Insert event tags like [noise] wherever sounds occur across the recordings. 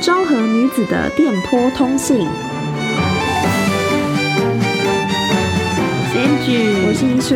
昭和女子的电波通信。我是艺术。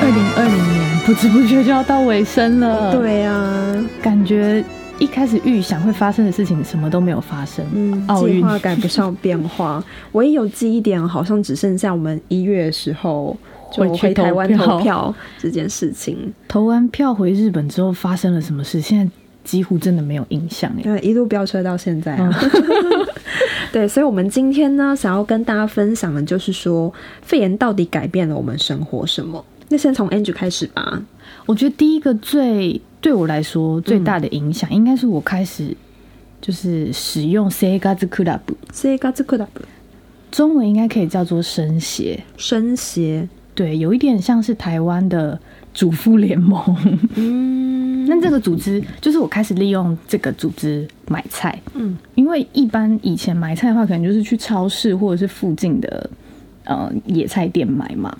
二零二零年不知不觉就要到尾声了。对啊，感觉。一开始预想会发生的事情，什么都没有发生。嗯，计划赶不上变化。[laughs] 唯一有记忆点，好像只剩下我们一月的时候就回台湾投票这件事情。投完票回日本之后发生了什么事？现在几乎真的没有印象。对，一路飙车到现在啊。嗯、[laughs] 对，所以，我们今天呢，想要跟大家分享的，就是说，肺炎到底改变了我们生活什么？那先从 Angie 开始吧。我觉得第一个最对我来说最大的影响，应该是我开始就是使用 Seigatsu Club，Seigatsu Club，中文应该可以叫做生协，生协，对，有一点像是台湾的主妇联盟。嗯，那这个组织就是我开始利用这个组织买菜，嗯，因为一般以前买菜的话，可能就是去超市或者是附近的呃野菜店买嘛。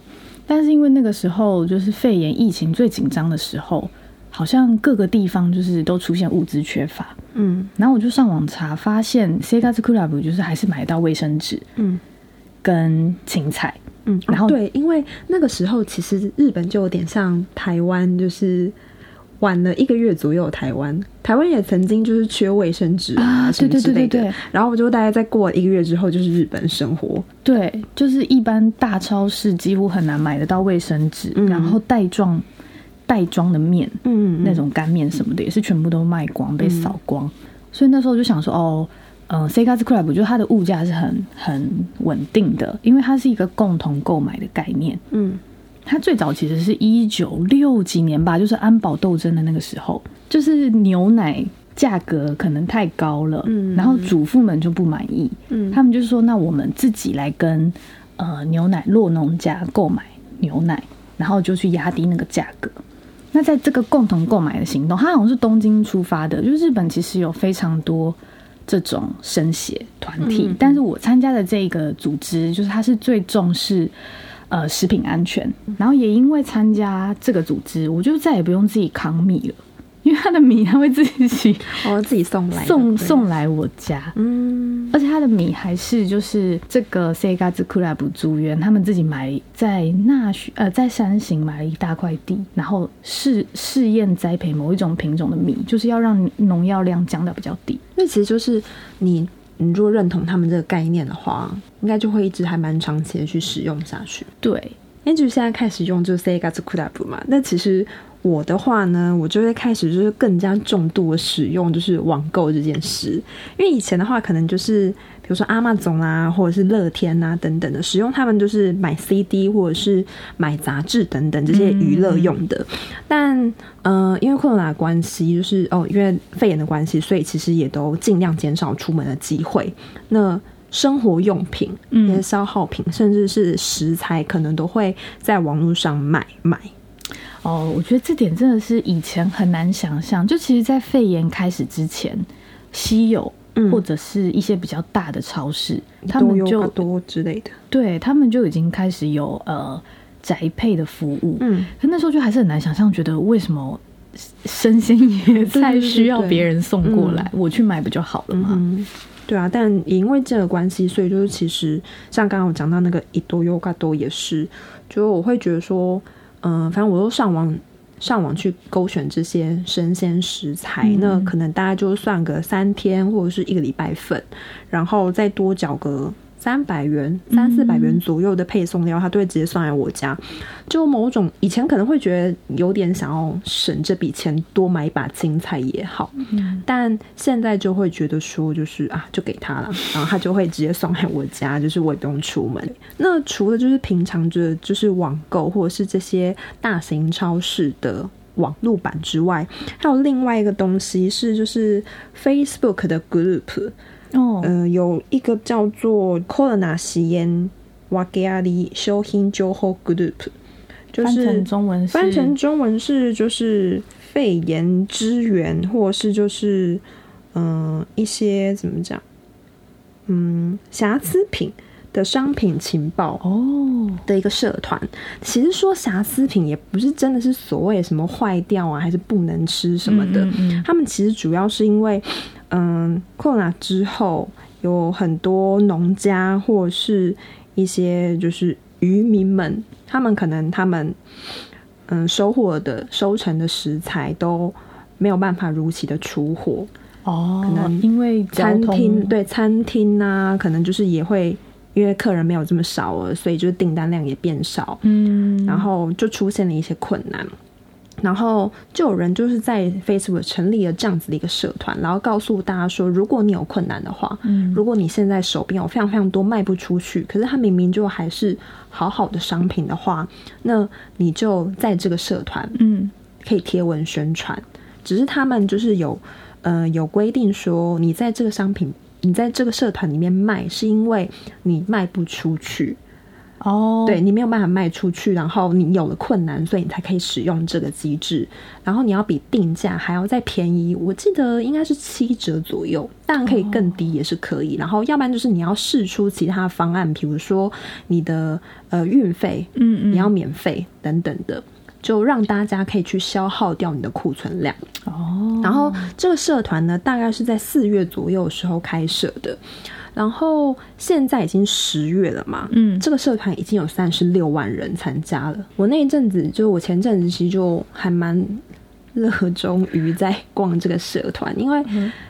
但是因为那个时候就是肺炎疫情最紧张的时候，好像各个地方就是都出现物资缺乏，嗯，然后我就上网查，发现 Seigatsu Club 就是还是买到卫生纸，嗯，跟青菜，嗯，然后、哦、对，因为那个时候其实日本就有点像台湾，就是。晚了一个月左右，台湾台湾也曾经就是缺卫生纸啊什么之类的，对对对对对，然后我就大概在过一个月之后，就是日本生活。对，就是一般大超市几乎很难买得到卫生纸，嗯、然后袋装袋装的面，嗯，那种干面什么的也是全部都卖光，被扫光。嗯、所以那时候就想说，哦，嗯，Seigatsu Club，我觉得它的物价是很很稳定的，因为它是一个共同购买的概念，嗯。它最早其实是一九六几年吧，就是安保斗争的那个时候，就是牛奶价格可能太高了，嗯，然后主妇们就不满意，嗯，他们就说，那我们自己来跟呃牛奶落农家购买牛奶，然后就去压低那个价格。那在这个共同购买的行动，它好像是东京出发的，就是日本其实有非常多这种生协团体，嗯，但是我参加的这个组织，就是它是最重视。呃，食品安全，然后也因为参加这个组织，我就再也不用自己扛米了，因为他的米他会自己哦自己送来送送来我家，嗯，而且它的米还是就是这个 Seigatsu Club 组员他们自己买在那须呃在山形买了一大块地，然后试试验栽培某一种品种的米，就是要让农药量降到比较低，那其实就是你。你如果认同他们这个概念的话，应该就会一直还蛮长期的去使用下去。对，Angie 现在开始用就是 Seigatsu Club 嘛，那其实我的话呢，我就会开始就是更加重度的使用就是网购这件事，因为以前的话可能就是。比如说 Amazon 啊，或者是乐天啊等等的，使用他们就是买 CD 或者是买杂志等等这些娱乐用的。嗯、但呃，因为 Corona 的关系，就是哦，因为肺炎的关系，所以其实也都尽量减少出门的机会。那生活用品、一些消耗品，嗯、甚至是食材，可能都会在网络上买买。哦，我觉得这点真的是以前很难想象。就其实，在肺炎开始之前，稀有。或者是一些比较大的超市，嗯、他们就多之类的，对他们就已经开始有呃宅配的服务。嗯，可那时候就还是很难想象，觉得为什么生鲜野菜需要别人送过来，我去买不就好了吗？嗯、对啊，但也因为这个关系，所以就是其实像刚刚我讲到那个伊多优卡多也是，就我会觉得说，嗯、呃，反正我都上网。上网去勾选这些生鲜食材，那、嗯、可能大家就算个三天或者是一个礼拜份，然后再多缴个。三百元、三四百元左右的配送料，他都会直接送来我家。就某种以前可能会觉得有点想要省这笔钱，多买一把青菜也好，但现在就会觉得说，就是啊，就给他了，然后他就会直接送来我家，就是我也不用出门。那除了就是平常的，就是网购或者是这些大型超市的网路版之外，还有另外一个东西是，就是 Facebook 的 Group。哦，呃，有一个叫做 Corona 实验 Wagari Shohin Joho Group，就是翻成中文是翻成中文是就是肺炎支援，或者是就是嗯、呃、一些怎么讲，嗯瑕疵品的商品情报哦的一个社团。其实说瑕疵品也不是真的是所谓什么坏掉啊，还是不能吃什么的。嗯嗯嗯，他们其实主要是因为，嗯，Corona 之后有很多农家或是一些就是渔民们，他们可能他们嗯收获的收成的食材都没有办法如期的出货。哦，可能因为餐厅对餐厅啊，可能就是也会因为客人没有这么少了，所以就是订单量也变少，嗯，然后就出现了一些困难，然后就有人就是在 Facebook 成立了这样子的一个社团，然后告诉大家说，如果你有困难的话，嗯，如果你现在手边有非常非常多卖不出去，可是它明明就还是好好的商品的话，那你就在这个社团，嗯，可以贴文宣传，只是他们就是有。呃，有规定说，你在这个商品，你在这个社团里面卖，是因为你卖不出去哦。Oh. 对，你没有办法卖出去，然后你有了困难，所以你才可以使用这个机制。然后你要比定价还要再便宜，我记得应该是七折左右，当然可以更低也是可以。Oh. 然后要不然就是你要试出其他方案，比如说你的呃运费，嗯嗯，你要免费等等的。就让大家可以去消耗掉你的库存量哦。然后这个社团呢，大概是在四月左右的时候开设的，然后现在已经十月了嘛，嗯，这个社团已经有三十六万人参加了。我那一阵子，就我前阵子其实就还蛮热衷于在逛这个社团，因为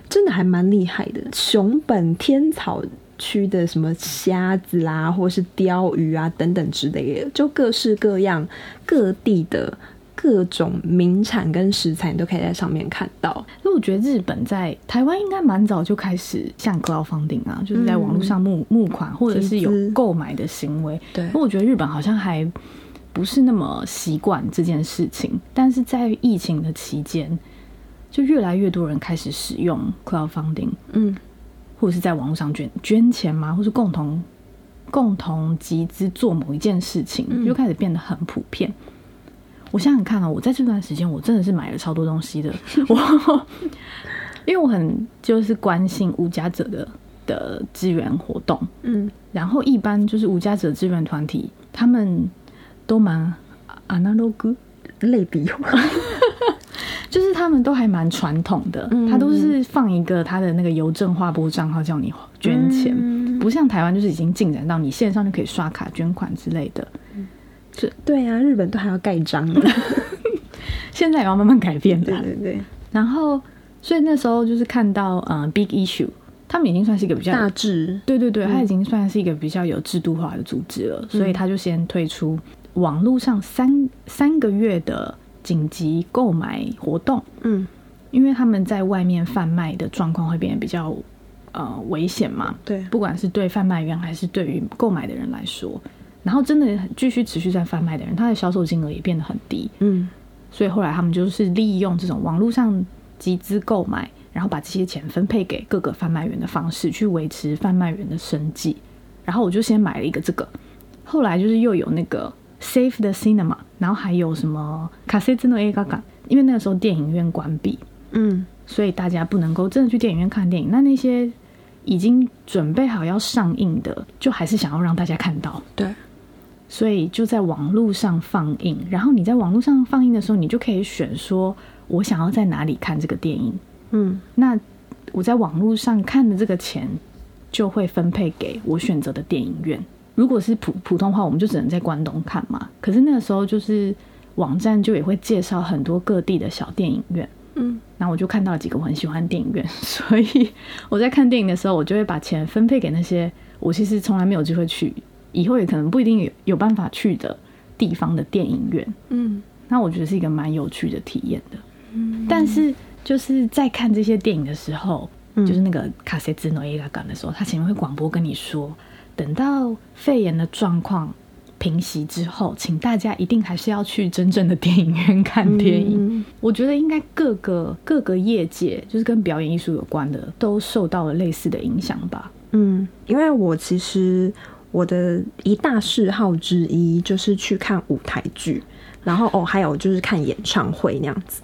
真的还蛮厉害的，熊本天草。区的什么虾子啦，或是鯛鱼啊等等之类的，就各式各样各地的各种名产跟食材，你都可以在上面看到。我觉得日本在台湾应该蛮早就开始像 crowdfunding 啊，就是在网络上募募款，或者是有购买的行为。对，我觉得日本好像还不是那么习惯这件事情，但是在疫情的期间，就越来越多人开始使用 crowdfunding。嗯。或者是在网络上捐捐钱吗？或是共同共同集资做某一件事情，就开始变得很普遍。嗯、我想想看啊、喔，我在这段时间，我真的是买了超多东西的。[laughs] 我因为我很就是关心无家者的的支援活动，嗯，然后一般就是无家者支援团体，他们都蛮 analog 类比。就是他们都还蛮传统的，嗯、他都是放一个他的那个邮政划拨账号叫你捐钱，嗯、不像台湾就是已经进展到你线上就可以刷卡捐款之类的。是，对呀、啊，日本都还要盖章，[laughs] 现在也要慢慢改变的。对对对。然后，所以那时候就是看到呃，Big Issue，他们已经算是一个比较大致，对对对，他已经算是一个比较有制度化的组织了，嗯、所以他就先推出网络上三三个月的。紧急购买活动，嗯，因为他们在外面贩卖的状况会变得比较呃危险嘛，对，不管是对贩卖员还是对于购买的人来说，然后真的继续持续在贩卖的人，他的销售金额也变得很低，嗯，所以后来他们就是利用这种网络上集资购买，然后把这些钱分配给各个贩卖员的方式去维持贩卖员的生计，然后我就先买了一个这个，后来就是又有那个。Save the Cinema，然后还有什么卡塞兹诺 A 嘎嘎，因为那个时候电影院关闭，嗯，所以大家不能够真的去电影院看电影。那那些已经准备好要上映的，就还是想要让大家看到，对，所以就在网络上放映。然后你在网络上放映的时候，你就可以选说我想要在哪里看这个电影，嗯，那我在网络上看的这个钱就会分配给我选择的电影院。如果是普普通话，我们就只能在关东看嘛。可是那个时候，就是网站就也会介绍很多各地的小电影院。嗯，然后我就看到了几个我很喜欢的电影院，[laughs] 所以我在看电影的时候，我就会把钱分配给那些我其实从来没有机会去，以后也可能不一定有有办法去的地方的电影院。嗯，那我觉得是一个蛮有趣的体验的。嗯，但是就是在看这些电影的时候，嗯、就是那个卡塞兹诺伊拉港的时候，他前面会广播跟你说。等到肺炎的状况平息之后，请大家一定还是要去真正的电影院看电影。嗯、我觉得应该各个各个业界，就是跟表演艺术有关的，都受到了类似的影响吧。嗯，因为我其实我的一大嗜好之一就是去看舞台剧，然后哦，还有就是看演唱会那样子。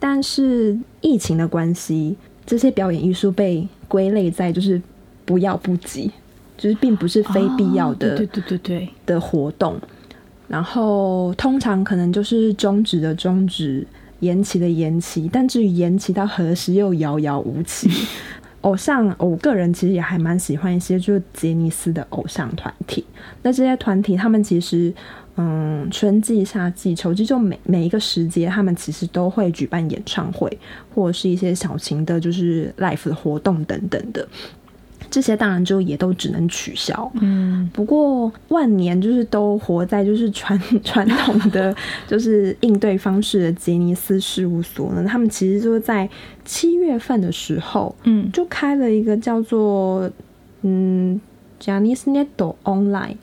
但是疫情的关系，这些表演艺术被归类在就是不要不急。就是并不是非必要的，对对对对的活动。然后通常可能就是终止的终止，延期的延期，但至于延期到何时又遥遥无期。偶像，我个人其实也还蛮喜欢一些就是杰尼斯的偶像团体。那这些团体他们其实，嗯，春季、夏季、秋季，就每每一个时节，他们其实都会举办演唱会，或者是一些小型的，就是 l i f e 的活动等等的。这些当然就也都只能取消。嗯，不过万年就是都活在就是传 [laughs] 传统的就是应对方式的杰尼斯事务所呢，他们其实就是在七月份的时候，嗯，就开了一个叫做嗯 Janis Netto Online。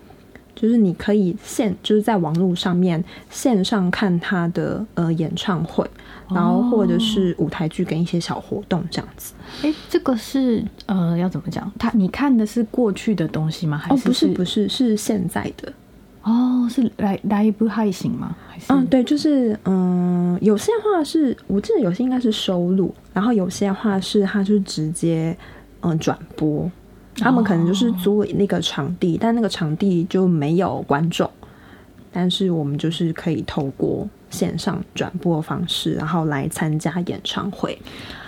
就是你可以线，就是在网络上面线上看他的呃演唱会，然后或者是舞台剧跟一些小活动这样子。哎、哦，这个是呃要怎么讲？他你看的是过去的东西吗？还是，不是不是是现在的？哦，是来来一部还行吗？还是嗯对，就是嗯有些话是我记得有些应该是收录，然后有些话是他就直接嗯转播。他们可能就是租那个场地，但那个场地就没有观众，但是我们就是可以透过线上转播方式，然后来参加演唱会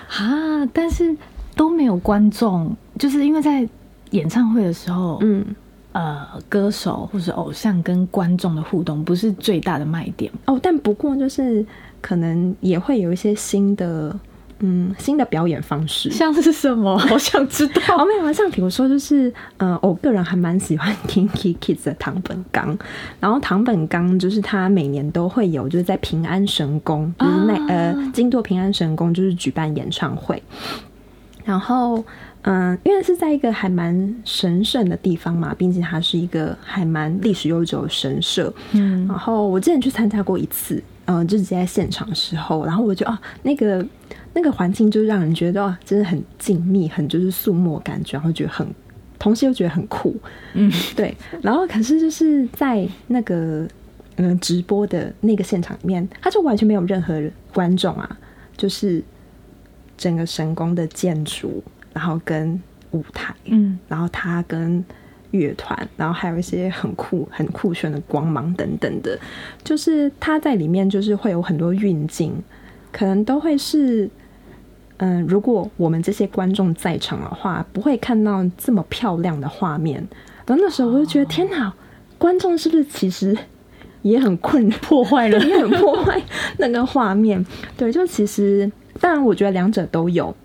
啊！但是都没有观众，就是因为在演唱会的时候，嗯，呃，歌手或是偶像跟观众的互动不是最大的卖点哦。但不过就是可能也会有一些新的。嗯，新的表演方式像是什么？[laughs] 好想知道。[laughs] 哦，没有啊，像比如说，就是呃，我个人还蛮喜欢听 KiKids 的唐本刚，然后唐本刚就是他每年都会有，就是在平安神宫，就是那、啊、呃，京都平安神宫就是举办演唱会。然后，嗯、呃，因为是在一个还蛮神圣的地方嘛，毕竟它是一个还蛮历史悠久的神社。嗯，然后我之前去参加过一次，嗯、呃，就直接在现场的时候，然后我就哦，那个。那个环境就让人觉得哦，真的很静谧，很就是肃穆感觉，然后觉得很，同时又觉得很酷，嗯，[laughs] 对。然后可是就是在那个嗯直播的那个现场里面，他就完全没有任何观众啊，就是整个神宫的建筑，然后跟舞台，嗯，然后他跟乐团，然后还有一些很酷、很酷炫的光芒等等的，就是他在里面就是会有很多运镜，可能都会是。嗯，如果我们这些观众在场的话，不会看到这么漂亮的画面。然后那时候我就觉得，天哪，观众是不是其实也很困破坏了，[laughs] 也很破坏那个画面？对，就其实，当然，我觉得两者都有。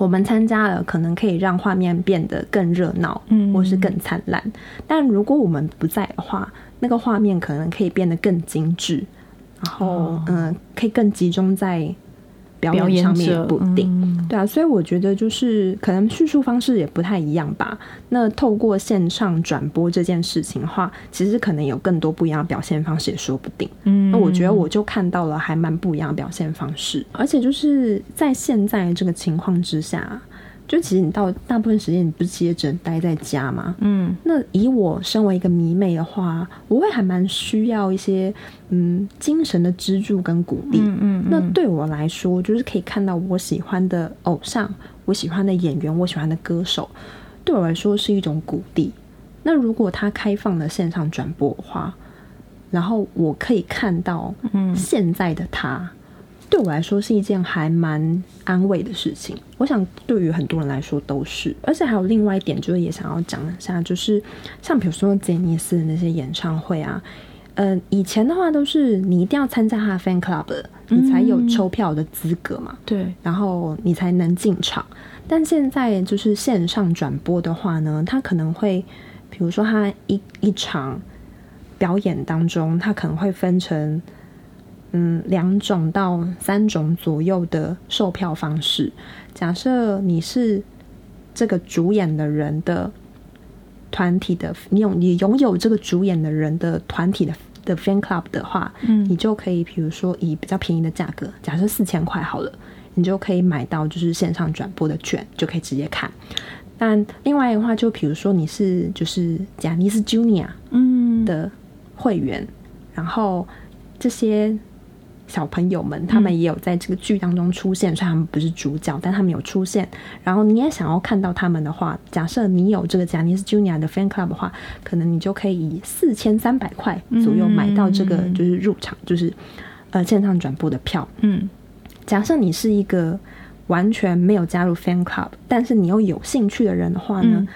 我们参加了，可能可以让画面变得更热闹，嗯，或是更灿烂。但如果我们不在的话，那个画面可能可以变得更精致，然后，嗯，可以更集中在。表演上面也不定，嗯，对啊，所以我觉得就是可能叙述方式也不太一样吧。那透过线上转播这件事情的话，其实可能有更多不一样的表现方式也说不定。嗯，那我觉得我就看到了还蛮不一样的表现方式，而且就是在现在这个情况之下。就其实你到大部分时间你不是其实只能待在家嘛？嗯，那以我身为一个迷妹的话，我会还蛮需要一些嗯精神的支柱跟鼓励。嗯，嗯嗯，那对我来说，就是可以看到我喜欢的偶像、我喜欢的演员、我喜欢的歌手，对我来说是一种鼓励。那如果他开放了线上转播的话，然后我可以看到嗯现在的他。对我来说是一件还蛮安慰的事情，我想对于很多人来说都是。而且还有另外一点，就是也想要讲一下，就是像比如说杰尼斯的那些演唱会啊，嗯、呃，以前的话都是你一定要参加他的 fan club，你才有抽票的资格嘛，对、嗯，然后你才能进场。但现在就是线上转播的话呢，他可能会，比如说他一一场表演当中，他可能会分成。嗯，两种到三种左右的售票方式。假设你是这个主演的人的团体的，你有你拥有这个主演的人的团体的的 fan club 的话，嗯，你就可以，比如说以比较便宜的价格，假设四千块好了，你就可以买到就是线上转播的券，就可以直接看。但另外的话，就比如说你是就是贾尼斯 Junior 嗯的会员，嗯，然后这些。小朋友们，他们也有在这个剧当中出现，虽然他们不是主角，但他们有出现。然后你也想要看到他们的话，假设你有这个家，你是 Junior 的 Fan Club 的话，可能你就可以以四千三百块左右买到这个就是入场，就是呃线上转播的票。嗯，假设你是一个完全没有加入 Fan Club，但是你又有兴趣的人的话呢？嗯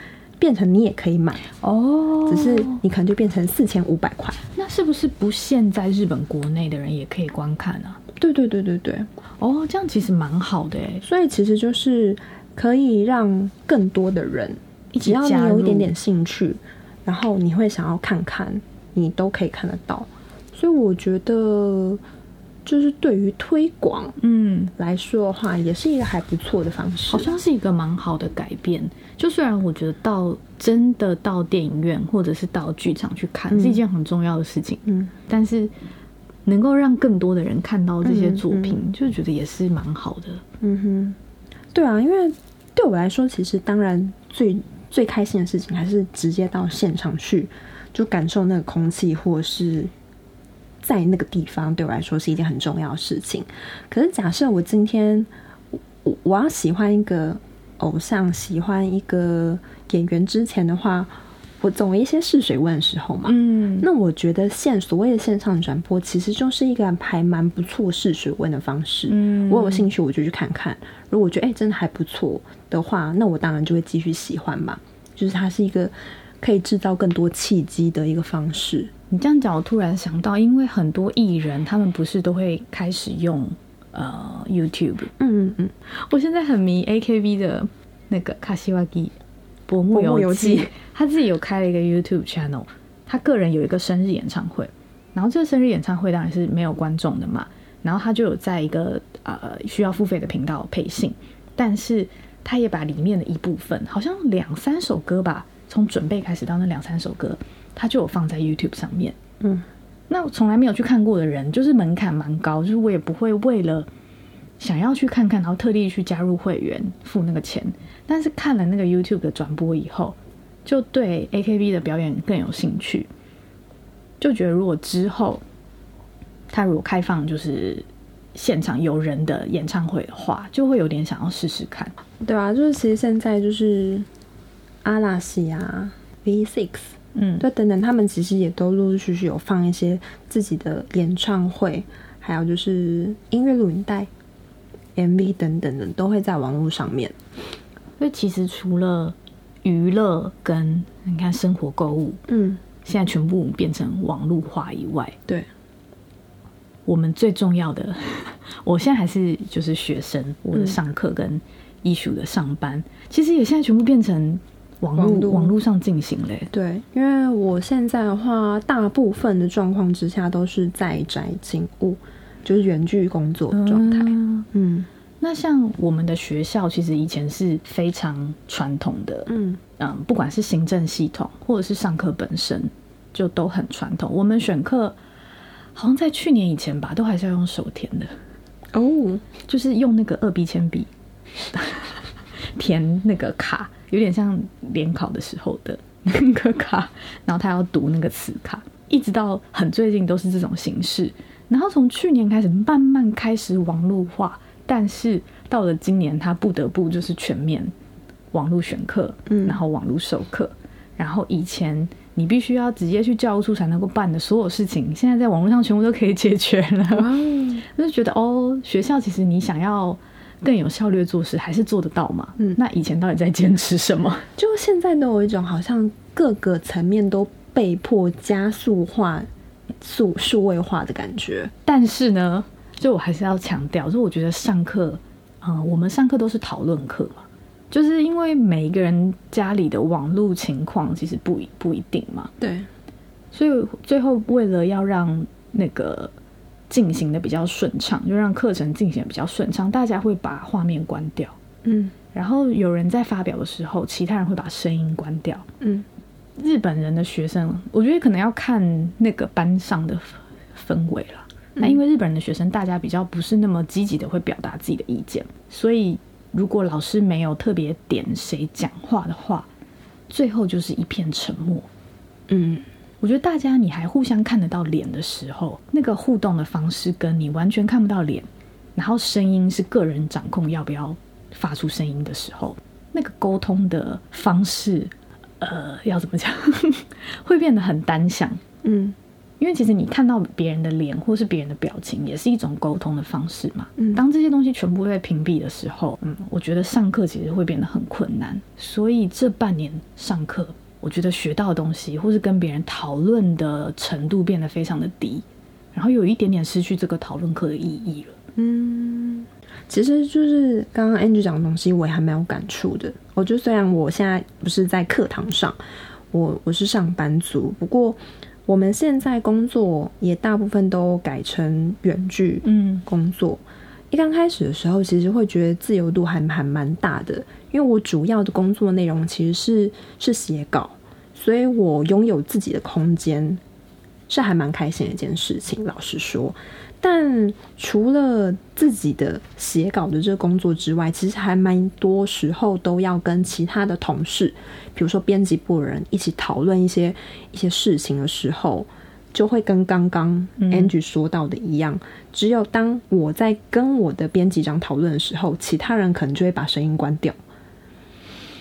变成你也可以买哦，只是你可能就变成四千五百块。那是不是不限在日本国内的人也可以观看呢？对对对对对，哦，这样其实蛮好的诶。所以其实就是可以让更多的人，只要你有一点点兴趣，然后你会想要看看，你都可以看得到。所以我觉得。就是对于推广，嗯来说的话，也是一个还不错的方式，好像是一个蛮好的改变。就虽然我觉得到真的到电影院或者是到剧场去看是一件很重要的事情，嗯，但是能够让更多的人看到这些作品，嗯、就觉得也是蛮好的。嗯哼，对啊，因为对我来说，其实当然最最开心的事情还是直接到现场去，就感受那个空气，或是。在那个地方对我来说是一件很重要的事情。可是假设我今天我我要喜欢一个偶像，喜欢一个演员之前的话，我总有一些试水温的时候嘛。嗯，那我觉得现所谓的线上转播其实就是一个还蛮不错试水温的方式。嗯，我有兴趣我就去看看，如果我觉得哎、欸、真的还不错的话，那我当然就会继续喜欢嘛。就是它是一个可以制造更多契机的一个方式。你这样讲，我突然想到，因为很多艺人他们不是都会开始用呃 YouTube，嗯嗯。嗯，我现在很迷 AKB 的那个卡西瓦基薄木游记，他自己有开了一个 YouTube channel，他个人有一个生日演唱会，然后这个生日演唱会当然是没有观众的嘛，然后他就有在一个呃需要付费的频道配信，但是他也把里面的一部分，好像两三首歌吧，从准备开始到那两三首歌。他就有放在 YouTube 上面，嗯，那从来没有去看过的人，就是门槛蛮高，就是我也不会为了想要去看看，然后特地去加入会员付那个钱。但是看了那个 YouTube 的转播以后，就对 AKB 的表演更有兴趣，就觉得如果之后他如果开放就是现场有人的演唱会的话，就会有点想要试试看。对啊，就是其实现在就是阿拉西啊 V Six。嗯，对，等等，他们其实也都陆陆续续有放一些自己的演唱会，还有就是音乐录影带、MV 等等的，都会在网络上面。所以其实除了娱乐跟你看生活购物，嗯，现在全部变成网络化以外，对，我们最重要的，[laughs] 我现在还是就是学生，我的上课跟艺术的上班，嗯、其实也现在全部变成。网络网络。上进行嘞，对，因为我现在的话，大部分的状况之下都是在宅勤务，就是远距工作状态。嗯，嗯，那像我们的学校，其实以前是非常传统的，嗯。嗯，不管是行政系统或者是上课本身，就都很传统。我们选课好像在去年以前吧，都还是要用手填的。哦，就是用那个二 B 铅笔 [laughs] 填那个卡。有点像联考的时候的那个卡，然后他要读那个词卡，一直到很最近都是这种形式。然后从去年开始慢慢开始网络化，但是到了今年，他不得不就是全面网络选课，嗯，然后网络授课，然后以前你必须要直接去教务处才能够办的所有事情，现在在网络上全部都可以解决了。[laughs] 我就是觉得哦，学校其实你想要。更有效率做事还是做得到吗？嗯，那以前到底在坚持什么？[laughs] 就现在都有一种好像各个层面都被迫加速化、数数位化的感觉。但是呢，就我还是要强调，就我觉得上课，啊、呃，我们上课都是讨论课嘛，就是因为每一个人家里的网络情况其实不一不一定嘛。对，所以最后为了要让那个。进行的比较顺畅，就让课程进行的比较顺畅。大家会把画面关掉，嗯，然后有人在发表的时候，其他人会把声音关掉，嗯。日本人的学生，我觉得可能要看那个班上的氛围了。嗯、那因为日本人的学生，大家比较不是那么积极的会表达自己的意见，所以如果老师没有特别点谁讲话的话，最后就是一片沉默，嗯。我觉得大家你还互相看得到脸的时候，那个互动的方式跟你完全看不到脸，然后声音是个人掌控要不要发出声音的时候，那个沟通的方式，呃，要怎么讲，[laughs] 会变得很单向。嗯。因为其实你看到别人的脸或是别人的表情，也是一种沟通的方式嘛。嗯，当这些东西全部被屏蔽的时候，嗯，我觉得上课其实会变得很困难。所以这半年上课，我觉得学到的东西或是跟别人讨论的程度变得非常的低，然后有一点点失去这个讨论课的意义了。嗯，其实就是刚刚 Angie 讲的东西，我也还蛮有感触的。我觉得虽然我现在不是在课堂上，我我是上班族，不过。我们现在工作也大部分都改成远距嗯工作。嗯、一刚开始的时候，其实会觉得自由度还还蛮大的，因为我主要的工作内容其实是是写稿，所以我拥有自己的空间，是还蛮开心的一件事情。老实说。但除了自己的写稿的这个工作之外，其实还蛮多时候都要跟其他的同事，比如说编辑部的人一起讨论一些一些事情的时候，就会跟刚刚 Angie 说到的一样，嗯、只有当我在跟我的编辑长讨论的时候，其他人可能就会把声音关掉，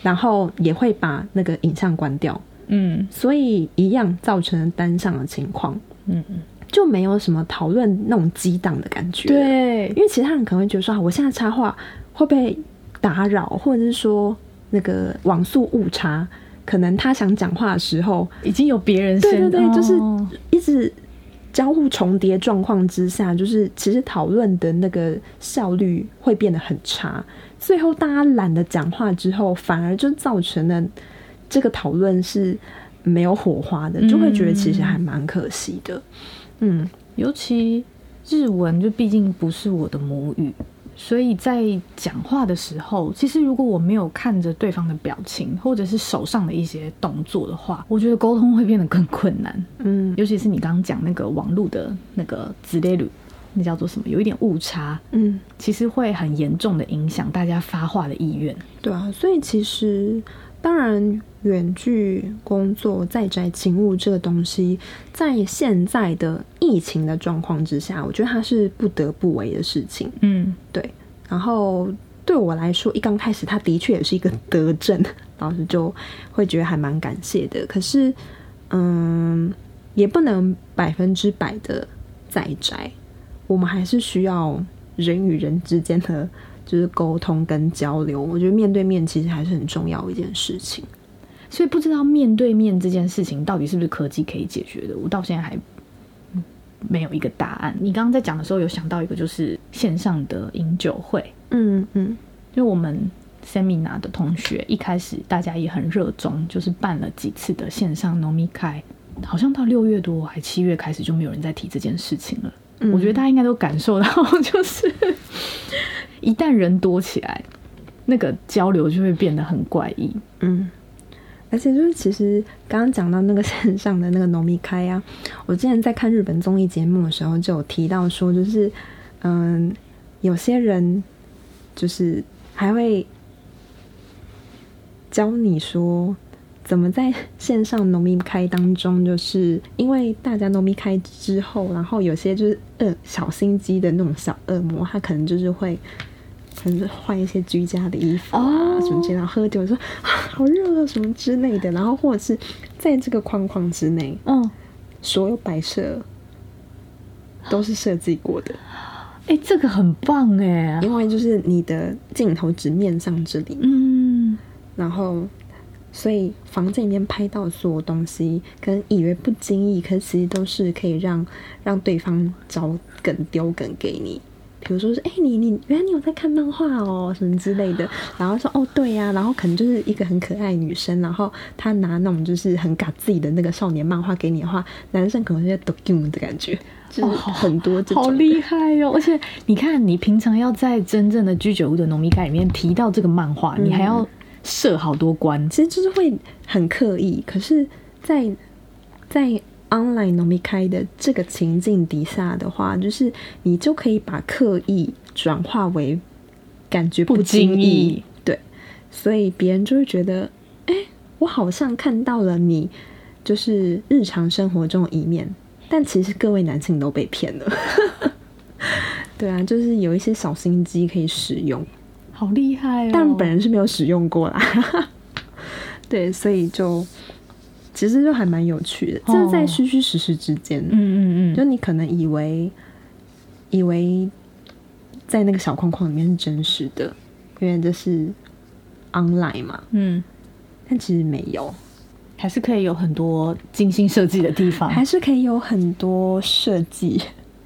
然后也会把那个影像关掉，嗯，所以一样造成了单向的情况，嗯嗯。就没有什么讨论那种激荡的感觉，对，因为其他人可能会觉得说，我现在插话会被打扰，或者是说那个网速误差，可能他想讲话的时候已经有别人，对对对，就是一直交互重叠状况之下，就是其实讨论的那个效率会变得很差，最后大家懒得讲话之后，反而就造成了这个讨论是没有火花的，就会觉得其实还蛮可惜的。嗯，尤其日文就毕竟不是我的母语，所以在讲话的时候，其实如果我没有看着对方的表情或者是手上的一些动作的话，我觉得沟通会变得更困难。嗯，尤其是你刚刚讲那个网络的那个ズレる， 那叫做什么？有一点误差，嗯，其实会很严重的影响大家发话的意愿。对啊，所以其实当然。远距工作、在宅勤务这个东西，在现在的疫情的状况之下，我觉得它是不得不为的事情。嗯，对。然后对我来说，一刚开始，它的确也是一个德政，[laughs] 老师就会觉得还蛮感谢的。可是，嗯，也不能百分之百的在宅，我们还是需要人与人之间的就是沟通跟交流。我觉得面对面其实还是很重要的一件事情。所以不知道面对面这件事情到底是不是科技可以解决的，我到现在还没有一个答案。你刚刚在讲的时候有想到一个，就是线上的饮酒会，嗯嗯，因为我们 Seminar 的同学一开始大家也很热衷，就是办了几次的线上饮み开，好像到六月多还七月开始就没有人再提这件事情了。嗯，我觉得大家应该都感受到，就是 [laughs] 一旦人多起来，那个交流就会变得很怪异。嗯。而且就是，其实刚刚讲到那个线上的那个饮み会啊，我之前在看日本综艺节目的时候就有提到说，就是嗯，有些人就是还会教你说怎么在线上农民开当中，就是因为大家饮み会之后，然后有些就是恶小心机的那种小恶魔，他可能就是会。可能是换一些居家的衣服啊，oh. 什么之类的，喝酒说啊 [laughs] 好热啊什么之类的，然后或者是在这个框框之内，嗯，oh. 所有摆设都是设计过的。哎、欸，这个很棒哎，因为就是你的镜头只面向这里，嗯，然后所以房间里面拍到所有东西，可能以为不经意，可是其实都是可以让让对方找梗丢梗给你。比如说是哎、你你原来你有在看漫画哦，什么之类的，然后说哦对呀、然后可能就是一个很可爱女生，然后她拿那种就是很嘎自己的那个少年漫画给你的话，男生可能是抖 game 的感觉，就是很多、好厉害哦！而且你看，你平常要在真正的居酒屋的浓密盖里面提到这个漫画，你还要设好多关，其实就是会很刻意。可是在，在在 online 饮み会的这个情境底下的话，就是你就可以把刻意转化为感觉不经意，对，所以别人就会觉得，哎，我好像看到了你就是日常生活中的一面，但其实各位男性都被骗了。[laughs] 对啊，就是有一些小心机可以使用，好厉害哦！但本人是没有使用过啦。[laughs] 对，所以就其实就还蛮有趣的，就、哦、是在虚虚实实之间。嗯嗯嗯，就你可能以为以为在那个小框框里面是真实的，因为这是 online 嘛。嗯，但其实没有。还是可以有很多精心设计的地方，还是可以有很多设计。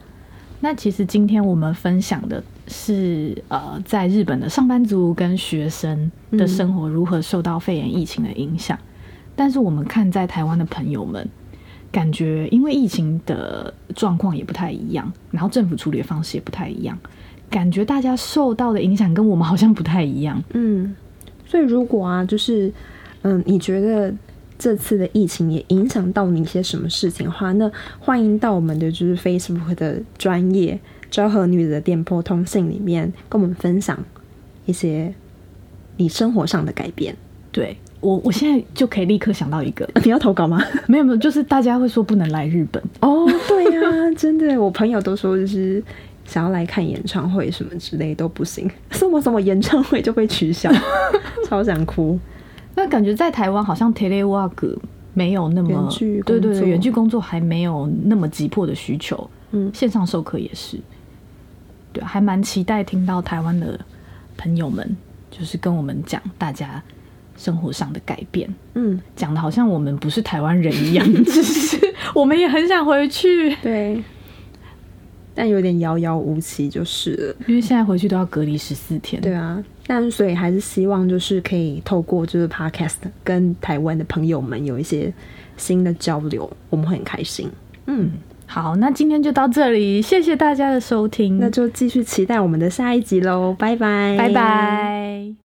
[laughs] 那其实今天我们分享的是，呃，在日本的上班族跟学生的生活如何受到肺炎疫情的影响。但是我们看在台湾的朋友们，感觉因为疫情的状况也不太一样，然后政府处理的方式也不太一样，感觉大家受到的影响跟我们好像不太一样。嗯，所以如果啊，就是嗯，你觉得？这次的疫情也影响到你一些什么事情的话，那欢迎到我们的就是 Facebook 的专业昭和女子的电波通信里面跟我们分享一些你生活上的改变。对，我，我现在就可以立刻想到一个，[laughs] 你要投稿吗？[laughs] 没有没有，就是大家会说不能来日本哦。对呀、啊，真的，我朋友都说就是想要来看演唱会什么之类都不行，什么什么演唱会就被取消，[laughs] 超想哭。那感觉在台湾好像 telework 没有那么，对对对，远距工作还没有那么急迫的需求。嗯，线上授课也是，对，还蛮期待听到台湾的朋友们就是跟我们讲大家生活上的改变。嗯，讲的好像我们不是台湾人一样，[laughs] 只是我们也很想回去。对。但有点遥遥无期，就是了，因为现在回去都要隔离十四天。对啊，但所以还是希望就是可以透过就是 Podcast 跟台湾的朋友们有一些新的交流，我们会很开心。嗯，好，那今天就到这里，谢谢大家的收听，那就继续期待我们的下一集喽，拜拜，拜拜。